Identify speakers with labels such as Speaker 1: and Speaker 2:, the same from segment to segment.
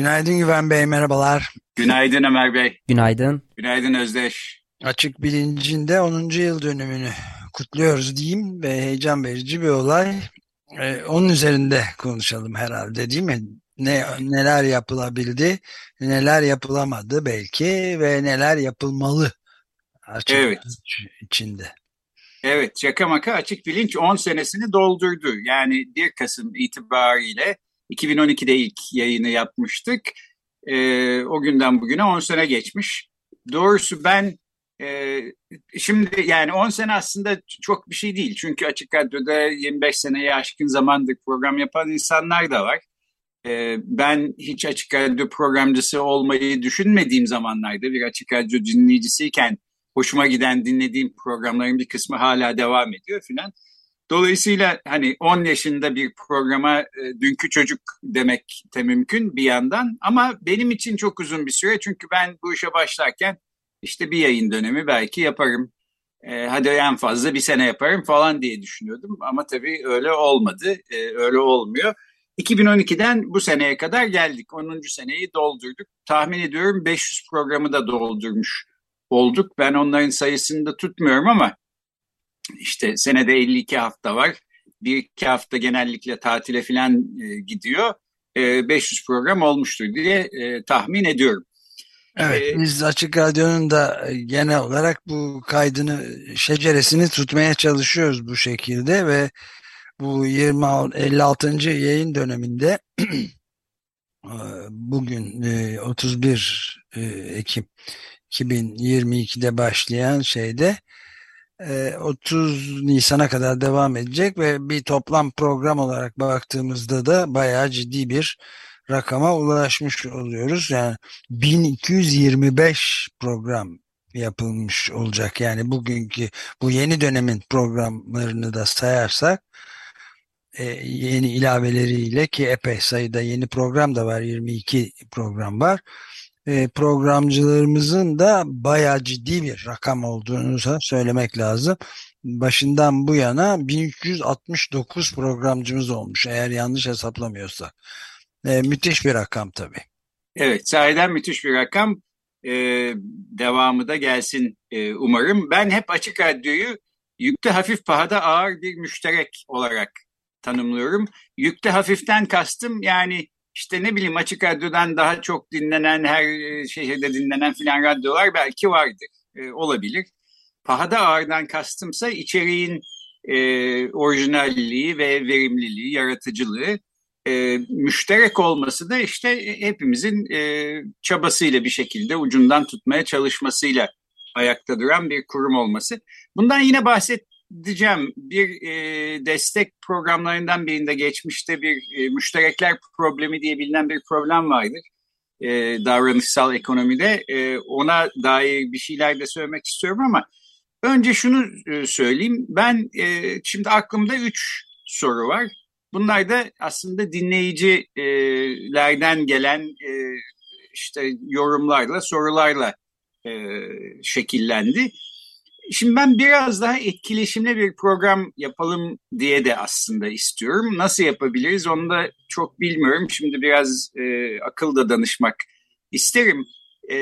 Speaker 1: Günaydın Güven Bey, merhabalar.
Speaker 2: Günaydın Ömer Bey.
Speaker 3: Günaydın.
Speaker 2: Günaydın Özdeş.
Speaker 1: Açık bilincinde 10. yıl dönümünü kutluyoruz diyeyim ve heyecan verici bir olay. Ee, onun üzerinde konuşalım herhalde değil mi? Ne, neler yapılabildi, neler yapılamadı belki ve neler yapılmalı açık
Speaker 2: evet.
Speaker 1: içinde.
Speaker 2: Evet, şaka maka açık bilinç 10 senesini doldurdu. Yani 1 Kasım itibariyle 2012'de ilk yayını yapmıştık. Ee, o günden bugüne 10 sene geçmiş. Doğrusu ben e, şimdi yani 10 sene aslında çok bir şey değil. Çünkü Açık Radyo'da 25 seneye aşkın zamandır program yapan insanlar da var. Ee, ben hiç Açık Radyo programcısı olmayı düşünmediğim zamanlarda bir Açık Radyo dinleyicisiyken hoşuma giden dinlediğim programların bir kısmı hala devam ediyor filan. Dolayısıyla hani 10 yaşında bir programa e, dünkü çocuk demek de mümkün bir yandan ama benim için çok uzun bir süre çünkü ben bu işe başlarken işte bir yayın dönemi belki yaparım. E, hadi en fazla bir sene yaparım falan diye düşünüyordum ama tabii öyle olmadı, e, öyle olmuyor. 2012'den bu seneye kadar geldik. 10. seneyi doldurduk. Tahmin ediyorum 500 programı da doldurmuş olduk. Ben onların sayısını da tutmuyorum ama işte senede 52 hafta var. Bir iki hafta genellikle tatile falan e, gidiyor. E, 500 program olmuştur diye e, tahmin ediyorum.
Speaker 1: Evet ee, biz Açık Radyo'nun da genel olarak bu kaydını, şeceresini tutmaya çalışıyoruz bu şekilde ve bu 20, 56. yayın döneminde bugün 31 Ekim 2022'de başlayan şeyde 30 e, Nisan'a kadar devam edecek ve bir toplam program olarak baktığımızda da bayağı ciddi bir rakama ulaşmış oluyoruz. Yani 1225 program yapılmış olacak. Yani bugünkü bu yeni dönemin programlarını da sayarsak e, yeni ilaveleriyle ki epey sayıda yeni program da var 22 program var programcılarımızın da bayağı ciddi bir rakam olduğunu söylemek lazım. Başından bu yana 1369 programcımız olmuş eğer yanlış hesaplamıyorsak. E, müthiş bir rakam tabii.
Speaker 2: Evet sahiden müthiş bir rakam. Ee, devamı da gelsin e, umarım. Ben hep Açık Radyo'yu yükte hafif pahada ağır bir müşterek olarak tanımlıyorum. Yükte hafiften kastım yani işte ne bileyim açık radyodan daha çok dinlenen her e, şehirde dinlenen filan radyolar belki vardır. E, olabilir. Pahada ağırdan kastımsa içeriğin e, orijinalliği ve verimliliği, yaratıcılığı e, müşterek olması da işte hepimizin e, çabasıyla bir şekilde ucundan tutmaya çalışmasıyla ayakta duran bir kurum olması. Bundan yine bahset diyeceğim bir e, destek programlarından birinde geçmişte bir e, müşterekler problemi diye bilinen bir problem vardır. E, davranışsal ekonomide e, ona dair bir şeyler de söylemek istiyorum ama önce şunu e, söyleyeyim. Ben e, şimdi aklımda üç soru var. Bunlar da aslında dinleyicilerden gelen e, işte yorumlarla, sorularla e, şekillendi. Şimdi ben biraz daha etkileşimli bir program yapalım diye de aslında istiyorum. Nasıl yapabiliriz onu da çok bilmiyorum. Şimdi biraz e, akıl da danışmak isterim. E,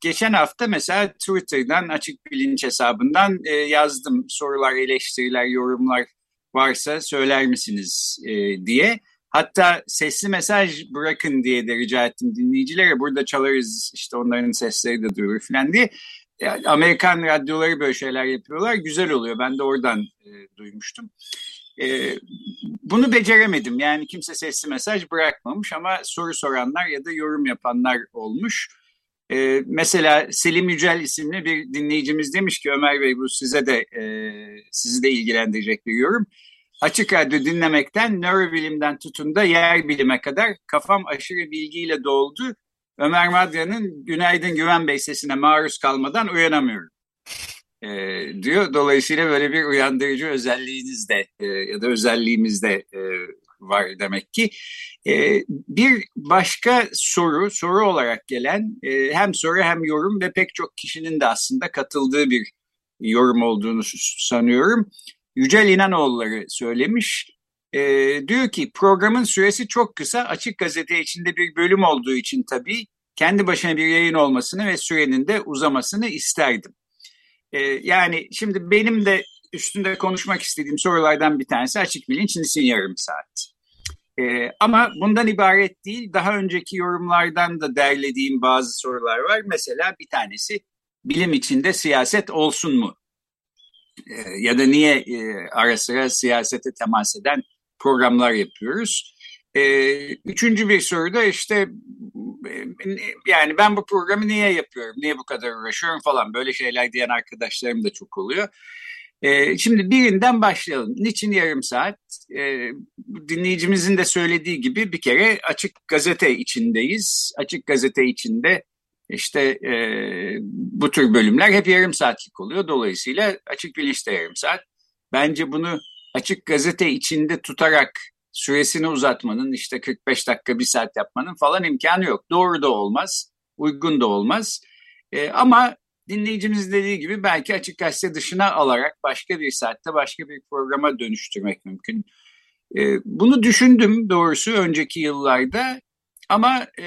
Speaker 2: geçen hafta mesela Twitter'dan açık bilinç hesabından e, yazdım sorular, eleştiriler, yorumlar varsa söyler misiniz e, diye. Hatta sesli mesaj bırakın diye de rica ettim dinleyicilere. Burada çalarız işte onların sesleri de duyulur falan diye yani Amerikan radyoları böyle şeyler yapıyorlar. Güzel oluyor. Ben de oradan e, duymuştum. E, bunu beceremedim. Yani kimse sesli mesaj bırakmamış ama soru soranlar ya da yorum yapanlar olmuş. E, mesela Selim Yücel isimli bir dinleyicimiz demiş ki Ömer Bey bu size de e, sizi de ilgilendirecek bir yorum. açık radyo dinlemekten nörobilimden tutun da yer bilime kadar kafam aşırı bilgiyle doldu. Ömer Madra'nın Günaydın Güven Bey sesine maruz kalmadan uyanamıyorum e, diyor. Dolayısıyla böyle bir uyandırıcı özelliğiniz de e, ya da özelliğimiz de e, var demek ki. E, bir başka soru, soru olarak gelen e, hem soru hem yorum ve pek çok kişinin de aslında katıldığı bir yorum olduğunu sanıyorum. Yücel İnanoğulları söylemiş. E, diyor ki programın süresi çok kısa. Açık gazete içinde bir bölüm olduğu için tabii kendi başına bir yayın olmasını ve sürenin de uzamasını isterdim. E, yani şimdi benim de üstünde konuşmak istediğim sorulardan bir tanesi açık bilinç niçin yarım saat? Ee, ama bundan ibaret değil. Daha önceki yorumlardan da derlediğim bazı sorular var. Mesela bir tanesi bilim içinde siyaset olsun mu? Ee, ya da niye e, ara sıra siyasete temas eden programlar yapıyoruz? Ee, üçüncü bir soru da işte e, yani ben bu programı niye yapıyorum, niye bu kadar uğraşıyorum falan böyle şeyler diyen arkadaşlarım da çok oluyor. Ee, şimdi birinden başlayalım. Niçin yarım saat? Ee, dinleyicimizin de söylediği gibi bir kere açık gazete içindeyiz. Açık gazete içinde işte e, bu tür bölümler hep yarım saatlik oluyor. Dolayısıyla açık bilinçte yarım saat. Bence bunu açık gazete içinde tutarak süresini uzatmanın işte 45 dakika bir saat yapmanın falan imkanı yok. Doğru da olmaz, uygun da olmaz. E, ama dinleyicimiz dediği gibi belki açık gazete dışına alarak başka bir saatte başka bir programa dönüştürmek mümkün. E, bunu düşündüm doğrusu önceki yıllarda ama e,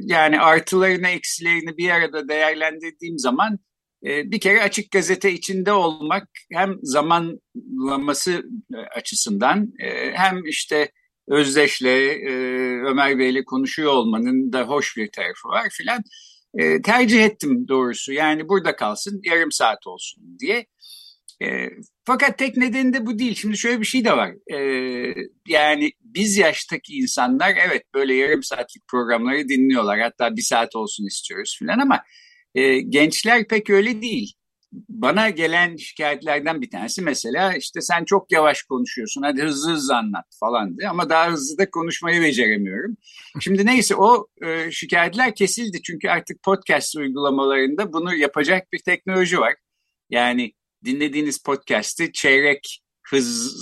Speaker 2: yani artılarını eksilerini bir arada değerlendirdiğim zaman bir kere açık gazete içinde olmak hem zamanlaması açısından e, hem işte Özdeş'le e, Ömer Bey'le konuşuyor olmanın da hoş bir tarafı var filan. E, tercih ettim doğrusu. Yani burada kalsın yarım saat olsun diye. E, fakat tek nedeni de bu değil. Şimdi şöyle bir şey de var. E, yani biz yaştaki insanlar evet böyle yarım saatlik programları dinliyorlar. Hatta bir saat olsun istiyoruz filan ama e, gençler pek öyle değil. Bana gelen şikayetlerden bir tanesi mesela işte sen çok yavaş konuşuyorsun hadi hızlı hızlı anlat falan diye ama daha hızlı da konuşmayı beceremiyorum. Şimdi neyse o e, şikayetler kesildi çünkü artık podcast uygulamalarında bunu yapacak bir teknoloji var. Yani dinlediğiniz podcast'i çeyrek hız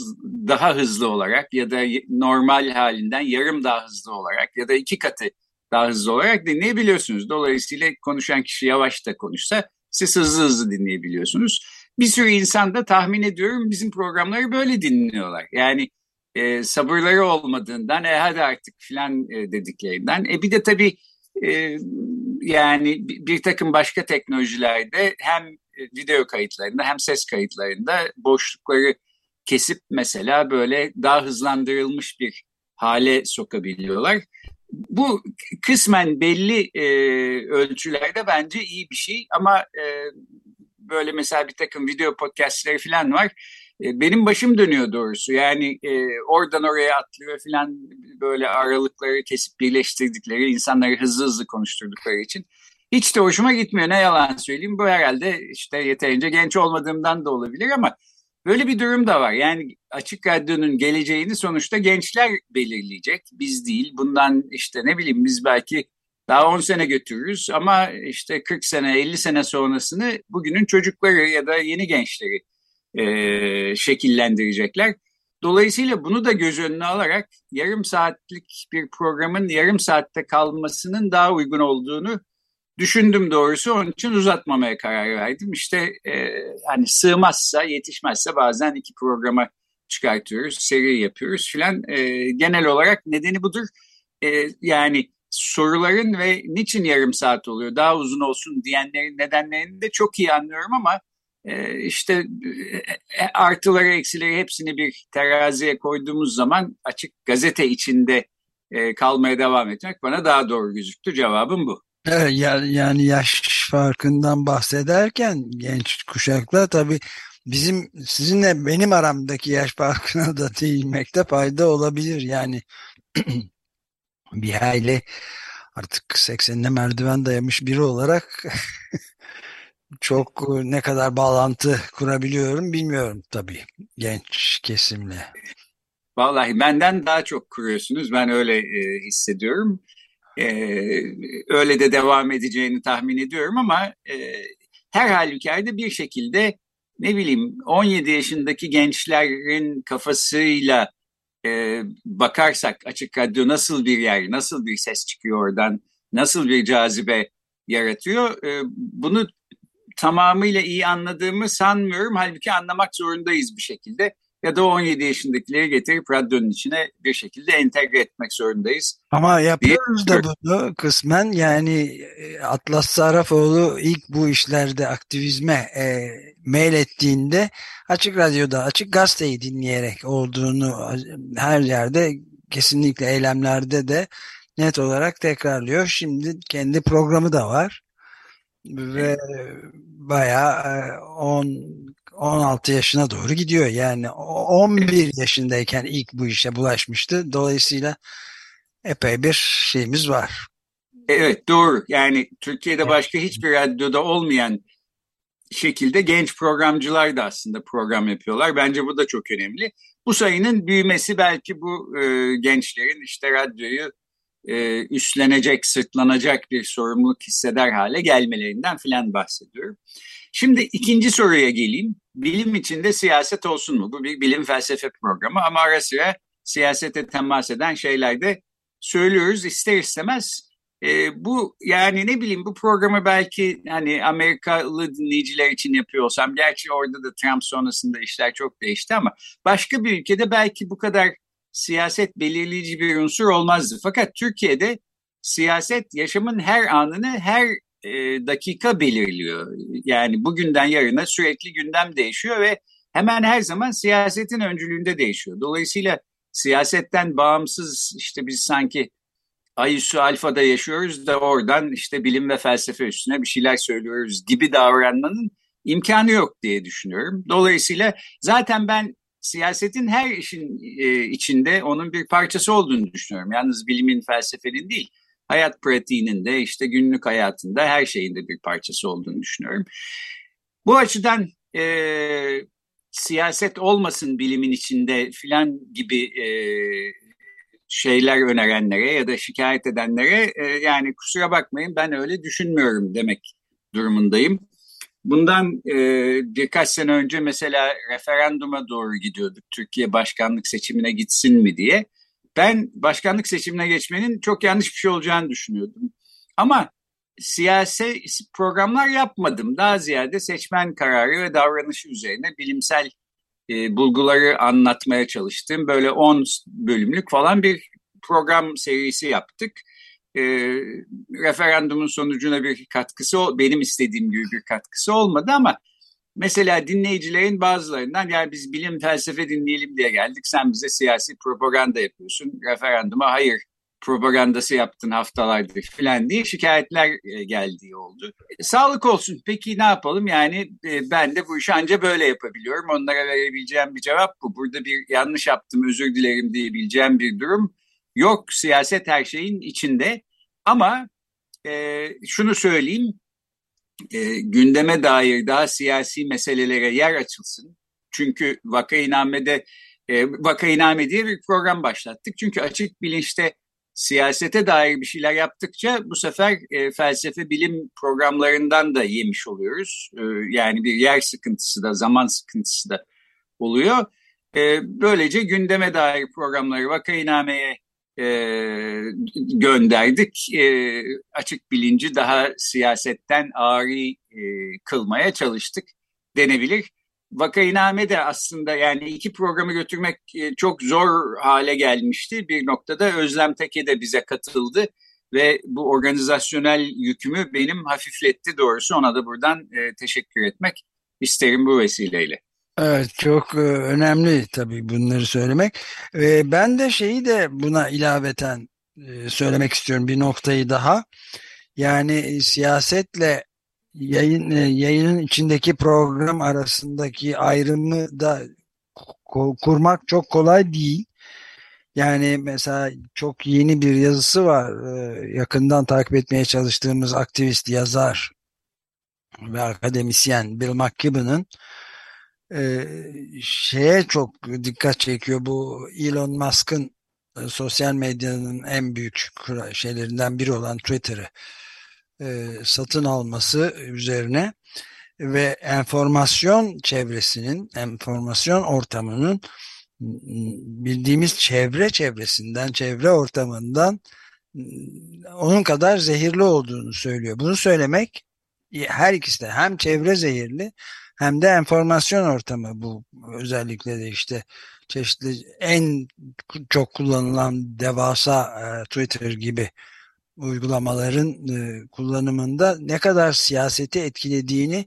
Speaker 2: daha hızlı olarak ya da normal halinden yarım daha hızlı olarak ya da iki katı daha hızlı olarak dinleyebiliyorsunuz. Dolayısıyla konuşan kişi yavaş da konuşsa siz hızlı hızlı dinleyebiliyorsunuz. Bir sürü insan da tahmin ediyorum bizim programları böyle dinliyorlar. Yani e, sabırları olmadığından e hadi artık filan e, dediklerinden. E bir de tabii e, yani bir, takım başka teknolojilerde hem video kayıtlarında hem ses kayıtlarında boşlukları kesip mesela böyle daha hızlandırılmış bir hale sokabiliyorlar. Bu kısmen belli e, ölçülerde bence iyi bir şey ama e, böyle mesela bir takım video podcastleri falan var. E, benim başım dönüyor doğrusu. Yani e, oradan oraya atlıyor falan böyle aralıkları kesip birleştirdikleri insanları hızlı hızlı konuşturdukları için. Hiç de hoşuma gitmiyor ne yalan söyleyeyim. Bu herhalde işte yeterince genç olmadığımdan da olabilir ama Böyle bir durum da var. Yani açık radyonun geleceğini sonuçta gençler belirleyecek. Biz değil. Bundan işte ne bileyim biz belki daha 10 sene götürürüz ama işte 40 sene 50 sene sonrasını bugünün çocukları ya da yeni gençleri e, şekillendirecekler. Dolayısıyla bunu da göz önüne alarak yarım saatlik bir programın yarım saatte kalmasının daha uygun olduğunu düşündüm doğrusu onun için uzatmamaya karar verdim. İşte e, hani sığmazsa yetişmezse bazen iki programa çıkartıyoruz, seri yapıyoruz filan. E, genel olarak nedeni budur. E, yani soruların ve niçin yarım saat oluyor daha uzun olsun diyenlerin nedenlerini de çok iyi anlıyorum ama e, işte e, artıları eksileri hepsini bir teraziye koyduğumuz zaman açık gazete içinde e, kalmaya devam etmek bana daha doğru gözüktü. Cevabım bu.
Speaker 1: Evet, yani yaş farkından bahsederken genç kuşaklar tabii bizim sizinle benim aramdaki yaş farkına da değinmekte fayda olabilir. Yani bir hayli artık 80'ine merdiven dayamış biri olarak çok ne kadar bağlantı kurabiliyorum bilmiyorum tabii genç kesimle.
Speaker 2: Vallahi benden daha çok kuruyorsunuz. Ben öyle e, hissediyorum. E, öyle de devam edeceğini tahmin ediyorum ama e, her halükarda bir şekilde ne bileyim 17 yaşındaki gençlerin kafasıyla e, bakarsak açık radyo nasıl bir yer, nasıl bir ses çıkıyor oradan, nasıl bir cazibe yaratıyor. E, bunu tamamıyla iyi anladığımı sanmıyorum. Halbuki anlamak zorundayız bir şekilde ya da 17 yaşındakileri getirip radyonun içine bir şekilde entegre etmek zorundayız.
Speaker 1: Ama yapıyoruz da bunu kısmen yani e, Atlas Sarafoğlu ilk bu işlerde aktivizme e, mail ettiğinde Açık Radyo'da Açık Gazete'yi dinleyerek olduğunu her yerde kesinlikle eylemlerde de net olarak tekrarlıyor. Şimdi kendi programı da var ve bayağı 10 e, 16 yaşına doğru gidiyor. Yani 11 yaşındayken ilk bu işe bulaşmıştı. Dolayısıyla epey bir şeyimiz var.
Speaker 2: Evet doğru. Yani Türkiye'de başka hiçbir radyoda olmayan şekilde genç programcılar da aslında program yapıyorlar. Bence bu da çok önemli. Bu sayının büyümesi belki bu e, gençlerin işte radyoyu e, üstlenecek, sırtlanacak bir sorumluluk hisseder hale gelmelerinden filan bahsediyorum. Şimdi ikinci soruya geleyim. Bilim içinde siyaset olsun mu? Bu bir bilim felsefe programı ama ara sıra siyasete temas eden şeyler de söylüyoruz ister istemez. E, bu yani ne bileyim bu programı belki hani Amerikalı dinleyiciler için yapıyor olsam gerçi orada da Trump sonrasında işler çok değişti ama başka bir ülkede belki bu kadar siyaset belirleyici bir unsur olmazdı. Fakat Türkiye'de siyaset yaşamın her anını her e, dakika belirliyor. Yani bugünden yarına sürekli gündem değişiyor ve hemen her zaman siyasetin öncülüğünde değişiyor. Dolayısıyla siyasetten bağımsız işte biz sanki Ayüsü Alfa'da yaşıyoruz da oradan işte bilim ve felsefe üstüne bir şeyler söylüyoruz gibi davranmanın imkanı yok diye düşünüyorum. Dolayısıyla zaten ben siyasetin her işin e, içinde onun bir parçası olduğunu düşünüyorum. Yalnız bilimin, felsefenin değil hayat pratiğinin de işte günlük hayatında her şeyinde bir parçası olduğunu düşünüyorum. Bu açıdan e, siyaset olmasın bilimin içinde filan gibi e, şeyler önerenlere ya da şikayet edenlere e, yani kusura bakmayın ben öyle düşünmüyorum demek durumundayım. Bundan e, birkaç sene önce mesela referanduma doğru gidiyorduk. Türkiye başkanlık seçimine gitsin mi diye ben başkanlık seçimine geçmenin çok yanlış bir şey olacağını düşünüyordum. Ama siyasi programlar yapmadım. Daha ziyade seçmen kararı ve davranışı üzerine bilimsel e, bulguları anlatmaya çalıştım. Böyle 10 bölümlük falan bir program serisi yaptık. E, referandumun sonucuna bir katkısı, benim istediğim gibi bir katkısı olmadı ama Mesela dinleyicilerin bazılarından yani biz bilim felsefe dinleyelim diye geldik. Sen bize siyasi propaganda yapıyorsun. Referanduma hayır propagandası yaptın haftalardır filan diye şikayetler e, geldiği oldu. E, sağlık olsun. Peki ne yapalım? Yani e, ben de bu işi anca böyle yapabiliyorum. Onlara verebileceğim bir cevap bu. Burada bir yanlış yaptım özür dilerim diyebileceğim bir durum yok. Siyaset her şeyin içinde. Ama e, şunu söyleyeyim e, gündeme dair daha siyasi meselelere yer açılsın. Çünkü vakainamede e, vakainame diye bir program başlattık. Çünkü açık bilinçte siyasete dair bir şeyler yaptıkça bu sefer e, felsefe bilim programlarından da yemiş oluyoruz. E, yani bir yer sıkıntısı da zaman sıkıntısı da oluyor. E, böylece gündeme dair programları vakainameye e, gönderdik. E, açık bilinci daha siyasetten ağrı e, kılmaya çalıştık denebilir. Vakainame de aslında yani iki programı götürmek e, çok zor hale gelmişti. Bir noktada Özlem Teke de bize katıldı ve bu organizasyonel yükümü benim hafifletti doğrusu. Ona da buradan e, teşekkür etmek isterim bu vesileyle.
Speaker 1: Evet çok e, önemli tabii bunları söylemek. E, ben de şeyi de buna ilaveten e, söylemek istiyorum bir noktayı daha. Yani siyasetle yayın yayının içindeki program arasındaki ayrımı da kurmak çok kolay değil. Yani mesela çok yeni bir yazısı var. Yakından takip etmeye çalıştığımız aktivist yazar ve akademisyen Bill McKibben'ın e, şeye çok dikkat çekiyor bu Elon Musk'ın e, sosyal medyanın en büyük şeylerinden biri olan Twitter'ı e, satın alması üzerine ve enformasyon çevresinin, enformasyon ortamının bildiğimiz çevre çevresinden, çevre ortamından onun kadar zehirli olduğunu söylüyor. Bunu söylemek her ikisi de hem çevre zehirli hem de enformasyon ortamı bu özellikle de işte çeşitli en çok kullanılan devasa e, Twitter gibi uygulamaların e, kullanımında ne kadar siyaseti etkilediğini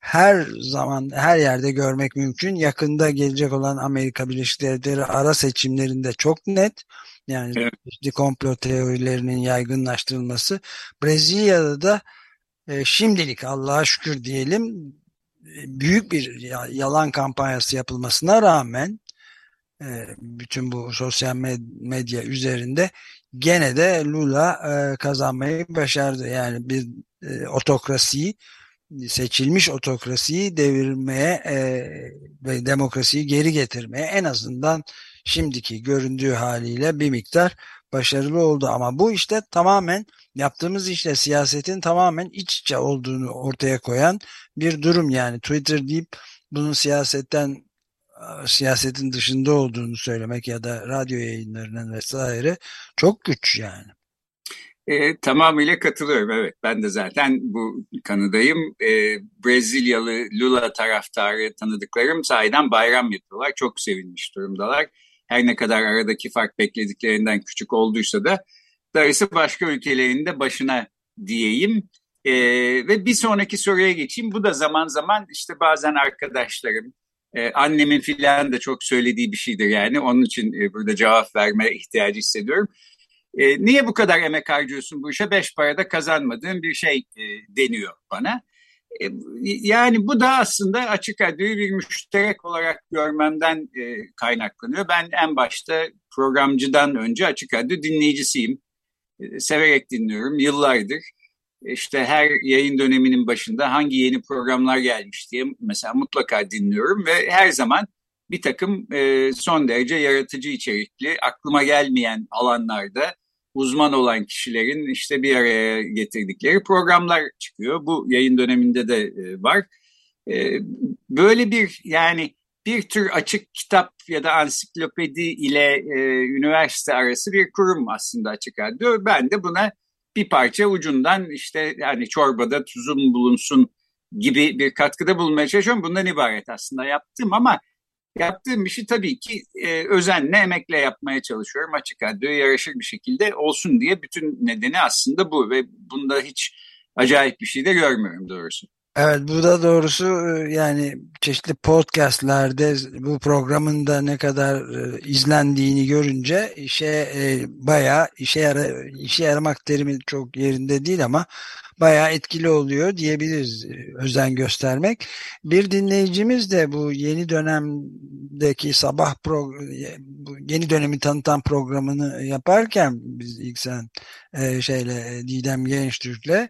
Speaker 1: her zaman her yerde görmek mümkün. Yakında gelecek olan Amerika Birleşik Devletleri ara seçimlerinde çok net. Yani evet. komplo teorilerinin yaygınlaştırılması. Brezilya'da da e, şimdilik Allah'a şükür diyelim büyük bir yalan kampanyası yapılmasına rağmen e, bütün bu sosyal medya üzerinde gene de Lula e, kazanmayı başardı. Yani bir e, otokrasiyi seçilmiş otokrasiyi devirmeye ve demokrasiyi geri getirmeye en azından şimdiki göründüğü haliyle bir miktar başarılı oldu. Ama bu işte tamamen yaptığımız işte siyasetin tamamen iç içe olduğunu ortaya koyan bir durum yani Twitter deyip bunun siyasetten siyasetin dışında olduğunu söylemek ya da radyo yayınlarının vesaire çok güç yani.
Speaker 2: E, tamamıyla katılıyorum evet ben de zaten bu kanıdayım. E, Brezilyalı Lula taraftarı tanıdıklarım sahiden bayram yapıyorlar çok sevinmiş durumdalar. Her ne kadar aradaki fark beklediklerinden küçük olduysa da darısı başka ülkelerin de başına diyeyim. E, ve bir sonraki soruya geçeyim. Bu da zaman zaman işte bazen arkadaşlarım, e, annemin filan da çok söylediği bir şeydir yani. Onun için e, burada cevap verme ihtiyacı hissediyorum. E, niye bu kadar emek harcıyorsun bu işe? Beş parada kazanmadığın bir şey e, deniyor bana. E, yani bu da aslında açık radyoyu bir müşterek olarak görmemden e, kaynaklanıyor. Ben en başta programcıdan önce açık radyo dinleyicisiyim. E, severek dinliyorum yıllardır. İşte her yayın döneminin başında hangi yeni programlar gelmiş diye mesela mutlaka dinliyorum ve her zaman bir takım e, son derece yaratıcı içerikli, aklıma gelmeyen alanlarda uzman olan kişilerin işte bir araya getirdikleri programlar çıkıyor. Bu yayın döneminde de e, var. E, böyle bir yani bir tür açık kitap ya da ansiklopedi ile e, üniversite arası bir kurum aslında açık radyo. Ben de buna bir parça ucundan işte yani çorbada tuzum bulunsun gibi bir katkıda bulunmaya çalışıyorum. Bundan ibaret aslında yaptım ama Yaptığım işi tabii ki e, özenle, emekle yapmaya çalışıyorum. Açık radyoya yaraşır bir şekilde olsun diye bütün nedeni aslında bu ve bunda hiç acayip bir şey de görmüyorum doğrusu.
Speaker 1: Evet bu da doğrusu e, yani çeşitli podcastlerde bu programın da ne kadar e, izlendiğini görünce işe e, bayağı işe, yara, işe yaramak terimi çok yerinde değil ama bayağı etkili oluyor diyebiliriz özen göstermek. Bir dinleyicimiz de bu yeni dönemdeki sabah pro, yeni dönemi tanıtan programını yaparken biz ilk sen şeyle Didem Gençtürk'le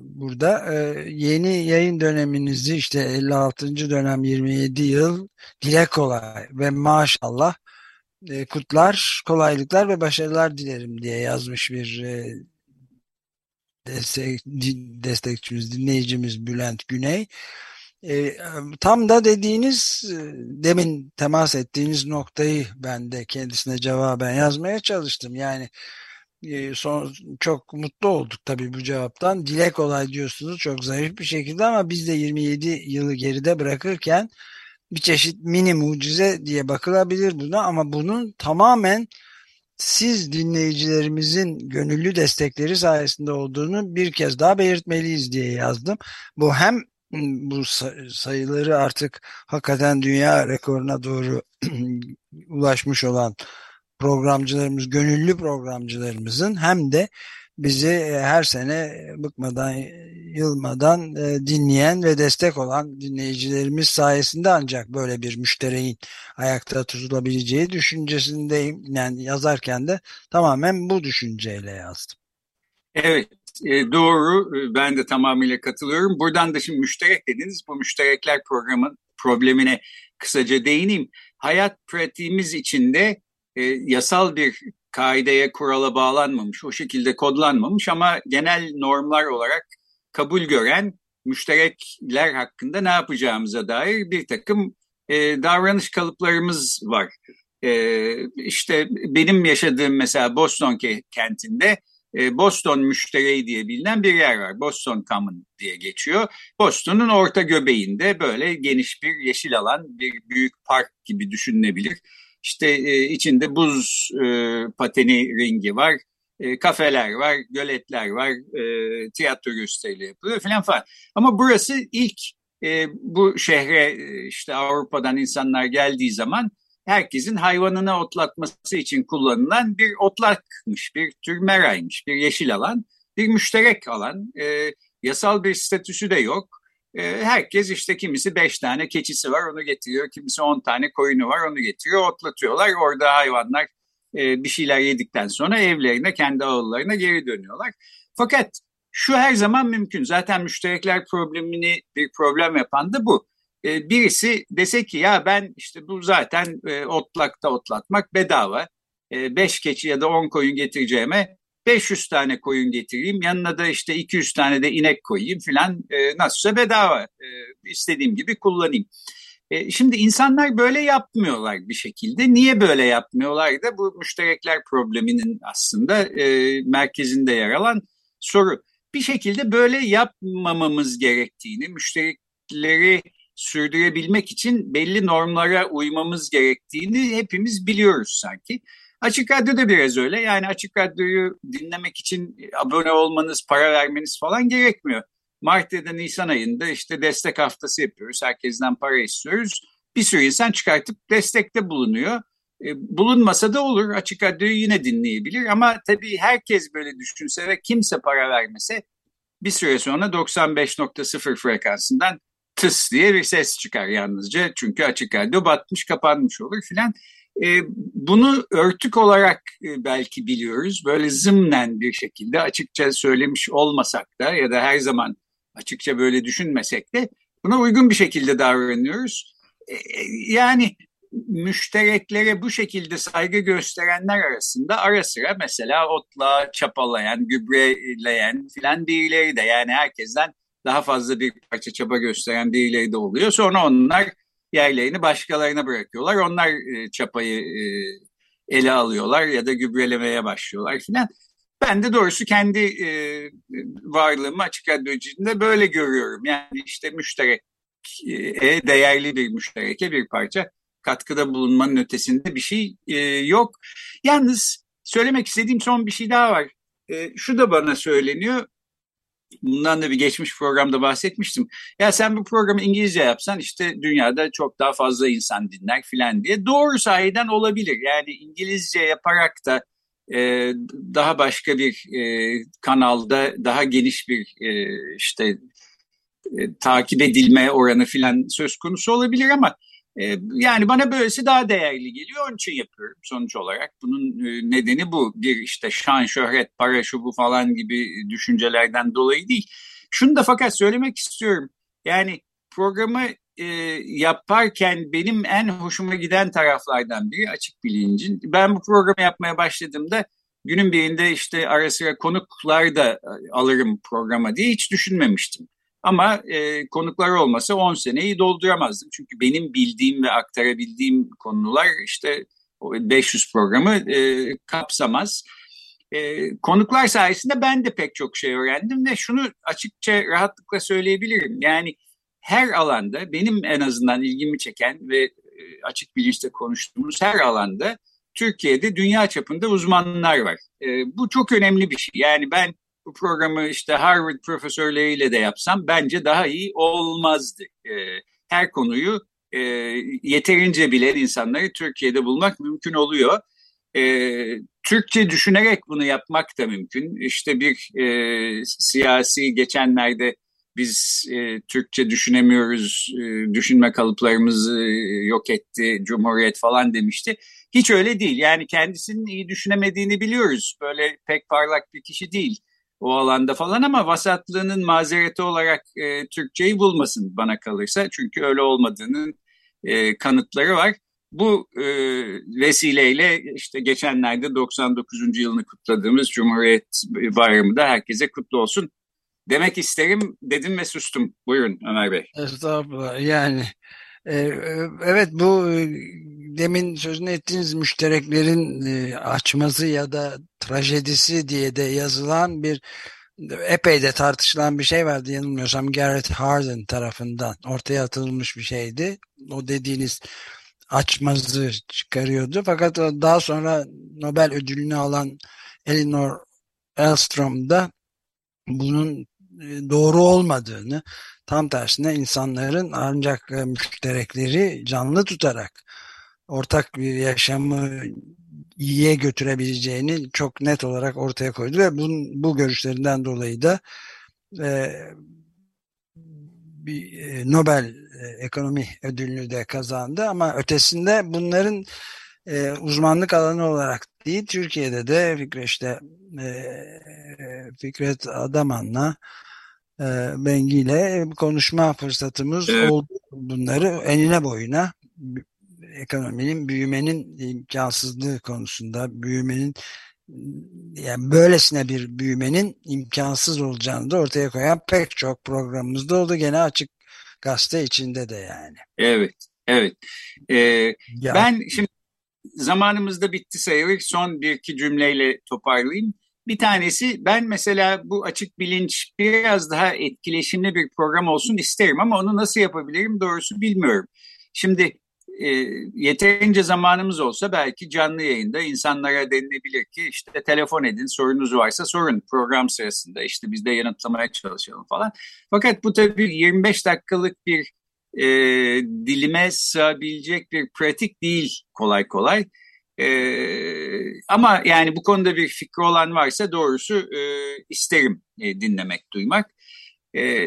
Speaker 1: burada yeni yayın döneminizi işte 56. dönem 27 yıl dile kolay ve maşallah kutlar, kolaylıklar ve başarılar dilerim diye yazmış bir destek, destekçimiz, dinleyicimiz Bülent Güney. E, tam da dediğiniz demin temas ettiğiniz noktayı ben de kendisine cevaben yazmaya çalıştım. Yani e, son çok mutlu olduk tabii bu cevaptan. Dile kolay diyorsunuz çok zayıf bir şekilde ama biz de 27 yılı geride bırakırken bir çeşit mini mucize diye bakılabilir buna ama bunun tamamen siz dinleyicilerimizin gönüllü destekleri sayesinde olduğunu bir kez daha belirtmeliyiz diye yazdım. Bu hem bu sayıları artık hakikaten dünya rekoruna doğru ulaşmış olan programcılarımız, gönüllü programcılarımızın hem de bizi e, her sene bıkmadan, yılmadan e, dinleyen ve destek olan dinleyicilerimiz sayesinde ancak böyle bir müştereğin ayakta tutulabileceği düşüncesindeyim. Yani yazarken de tamamen bu düşünceyle yazdım.
Speaker 2: Evet, e, doğru. E, ben de tamamıyla katılıyorum. Buradan da şimdi müşterek dediniz. Bu müşterekler programın problemine kısaca değineyim. Hayat pratiğimiz içinde e, yasal bir kaideye, kurala bağlanmamış, o şekilde kodlanmamış ama genel normlar olarak kabul gören müşterekler hakkında ne yapacağımıza dair bir takım e, davranış kalıplarımız var. E, işte benim yaşadığım mesela Boston kentinde e, Boston müştereği diye bilinen bir yer var. Boston Common diye geçiyor. Boston'un orta göbeğinde böyle geniş bir yeşil alan, bir büyük park gibi düşünülebilir. İşte e, içinde buz e, pateni ringi var, e, kafeler var, göletler var, e, tiyatro gösterileri yapılıyor falan falan. Ama burası ilk e, bu şehre e, işte Avrupa'dan insanlar geldiği zaman herkesin hayvanını otlatması için kullanılan bir otlakmış, bir tür meraymış, bir yeşil alan, bir müşterek alan. E, yasal bir statüsü de yok. E, herkes işte kimisi beş tane keçisi var onu getiriyor, kimisi on tane koyunu var onu getiriyor, otlatıyorlar. Orada hayvanlar e, bir şeyler yedikten sonra evlerine, kendi ağıllarına geri dönüyorlar. Fakat şu her zaman mümkün. Zaten müşterekler problemini bir problem yapan da bu. E, birisi dese ki ya ben işte bu zaten e, otlakta otlatmak bedava. Beş keçi ya da on koyun getireceğime 500 tane koyun getireyim. Yanına da işte 200 tane de inek koyayım filan. E, nasılsa bedava. E, istediğim gibi kullanayım. E, şimdi insanlar böyle yapmıyorlar bir şekilde. Niye böyle yapmıyorlar da bu müşterekler probleminin aslında e, merkezinde yer alan soru. Bir şekilde böyle yapmamamız gerektiğini, müşterekleri sürdürebilmek için belli normlara uymamız gerektiğini hepimiz biliyoruz sanki. Açık Radyo da biraz öyle. Yani Açık Radyo'yu dinlemek için abone olmanız, para vermeniz falan gerekmiyor. Mart ya da Nisan ayında işte destek haftası yapıyoruz. Herkesten para istiyoruz. Bir sürü insan çıkartıp destekte bulunuyor. E, bulunmasa da olur. Açık Radyo'yu yine dinleyebilir. Ama tabii herkes böyle düşünse ve kimse para vermese bir süre sonra 95.0 frekansından tıs diye bir ses çıkar yalnızca. Çünkü açık radyo batmış kapanmış olur filan. E, bunu örtük olarak e, belki biliyoruz. Böyle zımnen bir şekilde açıkça söylemiş olmasak da ya da her zaman açıkça böyle düşünmesek de buna uygun bir şekilde davranıyoruz. E, e yani müştereklere bu şekilde saygı gösterenler arasında ara sıra mesela otla çapalayan, gübreleyen filan birileri de yani herkesten daha fazla bir parça çaba gösteren birileri de oluyor. Sonra onlar yerlerini başkalarına bırakıyorlar. Onlar e, çapayı e, ele alıyorlar ya da gübrelemeye başlıyorlar filan. Ben de doğrusu kendi e, varlığımı açık radyoculuğunda böyle görüyorum. Yani işte müşterek değerli bir müştereke bir parça katkıda bulunmanın ötesinde bir şey yok. Yalnız söylemek istediğim son bir şey daha var. Şu da bana söyleniyor bundan da bir geçmiş programda bahsetmiştim. Ya sen bu programı İngilizce yapsan işte dünyada çok daha fazla insan dinler filan diye. Doğru sahiden olabilir. Yani İngilizce yaparak da e, daha başka bir e, kanalda daha geniş bir e, işte e, takip edilme oranı filan söz konusu olabilir ama yani bana böylesi daha değerli geliyor. Onun için yapıyorum sonuç olarak. Bunun e, nedeni bu. Bir işte şan, şöhret, para şu bu falan gibi düşüncelerden dolayı değil. Şunu da fakat söylemek istiyorum. Yani programı e, yaparken benim en hoşuma giden taraflardan biri açık bilincin. Ben bu programı yapmaya başladığımda günün birinde işte ara sıra konuklar da alırım programa diye hiç düşünmemiştim. Ama e, konuklar olmasa 10 seneyi dolduramazdım. Çünkü benim bildiğim ve aktarabildiğim konular işte 500 programı e, kapsamaz. E, konuklar sayesinde ben de pek çok şey öğrendim ve şunu açıkça rahatlıkla söyleyebilirim. Yani her alanda benim en azından ilgimi çeken ve e, açık bilinçte konuştuğumuz her alanda Türkiye'de dünya çapında uzmanlar var. E, bu çok önemli bir şey. Yani ben programı işte Harvard profesörleriyle de yapsam bence daha iyi olmazdı. E, her konuyu e, yeterince bilen insanları Türkiye'de bulmak mümkün oluyor. E, Türkçe düşünerek bunu yapmak da mümkün. İşte bir e, siyasi geçenlerde biz e, Türkçe düşünemiyoruz, e, düşünme kalıplarımızı yok etti, Cumhuriyet falan demişti. Hiç öyle değil. Yani kendisinin iyi düşünemediğini biliyoruz. Böyle pek parlak bir kişi değil. O alanda falan ama vasatlığının mazereti olarak e, Türkçeyi bulmasın bana kalırsa. Çünkü öyle olmadığının e, kanıtları var. Bu e, vesileyle işte geçenlerde 99. yılını kutladığımız Cumhuriyet Bayramı da herkese kutlu olsun demek isterim dedim ve sustum. Buyurun Ömer Bey.
Speaker 1: Estağfurullah yani evet bu e, demin sözünü ettiğiniz müştereklerin e, açması ya da trajedisi diye de yazılan bir epey de tartışılan bir şey vardı yanılmıyorsam Garrett Hardin tarafından ortaya atılmış bir şeydi. O dediğiniz açmazı çıkarıyordu. Fakat daha sonra Nobel ödülünü alan Elinor Elstrom da bunun doğru olmadığını tam tersine insanların ancak e, müşterekleri canlı tutarak ortak bir yaşamı iyiye götürebileceğini çok net olarak ortaya koydu ve bu, bu görüşlerinden dolayı da e, bir e, Nobel e, ekonomi ödülünü de kazandı. Ama ötesinde bunların e, uzmanlık alanı olarak değil Türkiye'de de Fikret işte e, Fikret Adaman'la e, Bengi ile konuşma fırsatımız evet. oldu bunları enine boyuna ekonominin büyümenin imkansızlığı konusunda büyümenin yani böylesine bir büyümenin imkansız olacağını da ortaya koyan pek çok programımızda oldu. Gene açık gazete içinde de yani.
Speaker 2: Evet, evet. Ee, ya. Ben şimdi zamanımız da bitti sayılır. Son bir iki cümleyle toparlayayım. Bir tanesi ben mesela bu açık bilinç biraz daha etkileşimli bir program olsun isterim ama onu nasıl yapabilirim doğrusu bilmiyorum. Şimdi e, yeterince zamanımız olsa belki canlı yayında insanlara denilebilir ki işte telefon edin sorunuz varsa sorun program sırasında işte biz de yanıtlamaya çalışalım falan. Fakat bu tabii 25 dakikalık bir e, dilime sığabilecek bir pratik değil kolay kolay. E, ama yani bu konuda bir fikri olan varsa doğrusu e, isterim e, dinlemek, duymak. E,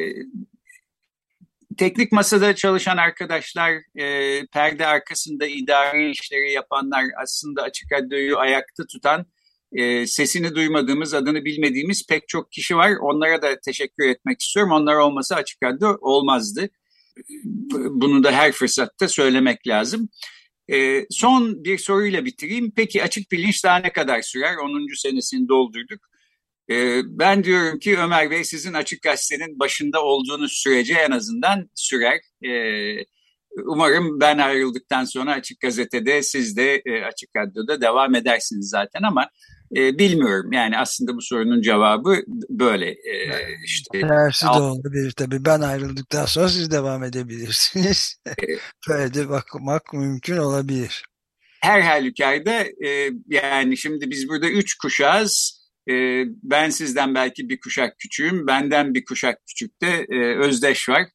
Speaker 2: teknik masada çalışan arkadaşlar, e, perde arkasında idari işleri yapanlar, aslında açık radyoyu ayakta tutan, e, sesini duymadığımız, adını bilmediğimiz pek çok kişi var. Onlara da teşekkür etmek istiyorum. Onlar olmasa açık radyo olmazdı. Bunu da her fırsatta söylemek lazım. E, son bir soruyla bitireyim. Peki açık bilinç daha ne kadar sürer? 10. senesini doldurduk. E, ben diyorum ki Ömer Bey sizin Açık Gazete'nin başında olduğunuz sürece en azından sürer. E, umarım ben ayrıldıktan sonra Açık Gazete'de siz de e, Açık Radyo'da devam edersiniz zaten ama e, bilmiyorum. Yani aslında bu sorunun cevabı böyle. E, işte
Speaker 1: Tersi de olabilir tabii. Ben ayrıldıktan sonra siz devam edebilirsiniz. Böyle de bakmak mümkün olabilir.
Speaker 2: Her halükarda e, yani şimdi biz burada üç kuşağız. E, ben sizden belki bir kuşak küçüğüm. Benden bir kuşak küçükte e, Özdeş var.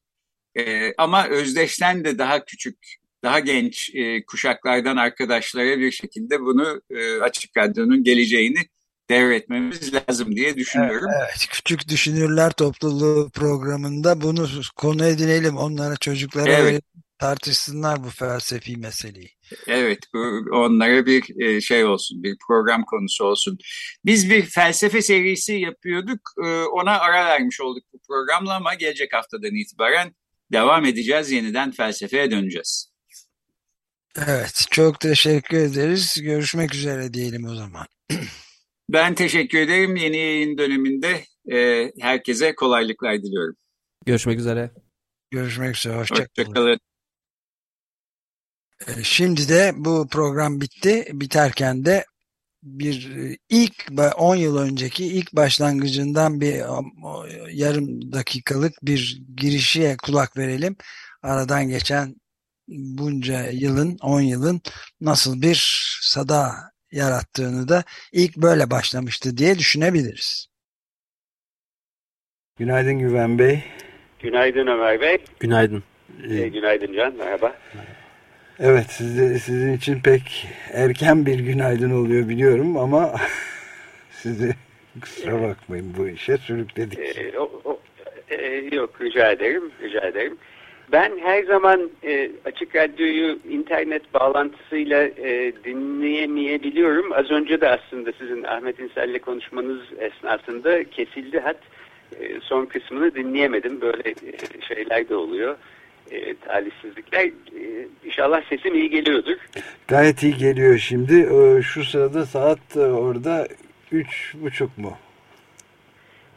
Speaker 2: E, ama Özdeş'ten de daha küçük daha genç e, kuşaklardan arkadaşlara bir şekilde bunu e, Açık Radyo'nun geleceğini devretmemiz lazım diye düşünüyorum.
Speaker 1: Evet, evet, Küçük Düşünürler Topluluğu programında bunu konu edinelim. Onlara çocuklara evet. tartışsınlar bu felsefi meseleyi.
Speaker 2: Evet, bu onlara bir e, şey olsun, bir program konusu olsun. Biz bir felsefe serisi yapıyorduk, e, ona ara vermiş olduk bu programla ama gelecek haftadan itibaren devam edeceğiz, yeniden felsefeye döneceğiz.
Speaker 1: Evet, çok teşekkür ederiz. Görüşmek üzere diyelim o zaman.
Speaker 2: ben teşekkür ederim. Yeni yayın döneminde e, herkese kolaylıklar diliyorum.
Speaker 3: Görüşmek üzere.
Speaker 1: Görüşmek üzere. Hoşçakalın.
Speaker 2: Hoşçakalın.
Speaker 1: E, şimdi de bu program bitti. Biterken de bir e, ilk 10 yıl önceki ilk başlangıcından bir yarım dakikalık bir girişiye kulak verelim. Aradan geçen bunca yılın, 10 yılın nasıl bir sada yarattığını da ilk böyle başlamıştı diye düşünebiliriz.
Speaker 4: Günaydın Güven Bey.
Speaker 5: Günaydın Ömer Bey.
Speaker 3: Günaydın.
Speaker 5: Ee, günaydın Can, merhaba.
Speaker 4: Evet, sizde, sizin için pek erken bir günaydın oluyor biliyorum ama sizi kusura bakmayın bu işe sürükledik.
Speaker 5: Ee, o, o, e, yok, rica ederim, rica ederim. Ben her zaman e, Açık Radyo'yu internet bağlantısıyla e, dinleyemeyebiliyorum. Az önce de aslında sizin Ahmet İnsel'le konuşmanız esnasında kesildi hat. E, son kısmını dinleyemedim. Böyle e, şeyler de oluyor. E, talihsizlikler. E, inşallah sesim iyi geliyordur.
Speaker 1: Gayet iyi geliyor şimdi. E, Şu sırada saat e, orada üç buçuk mu?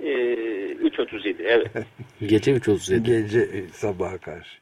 Speaker 5: E, 3.37 evet.
Speaker 3: Gece 3.37.
Speaker 1: Gece sabaha karşı.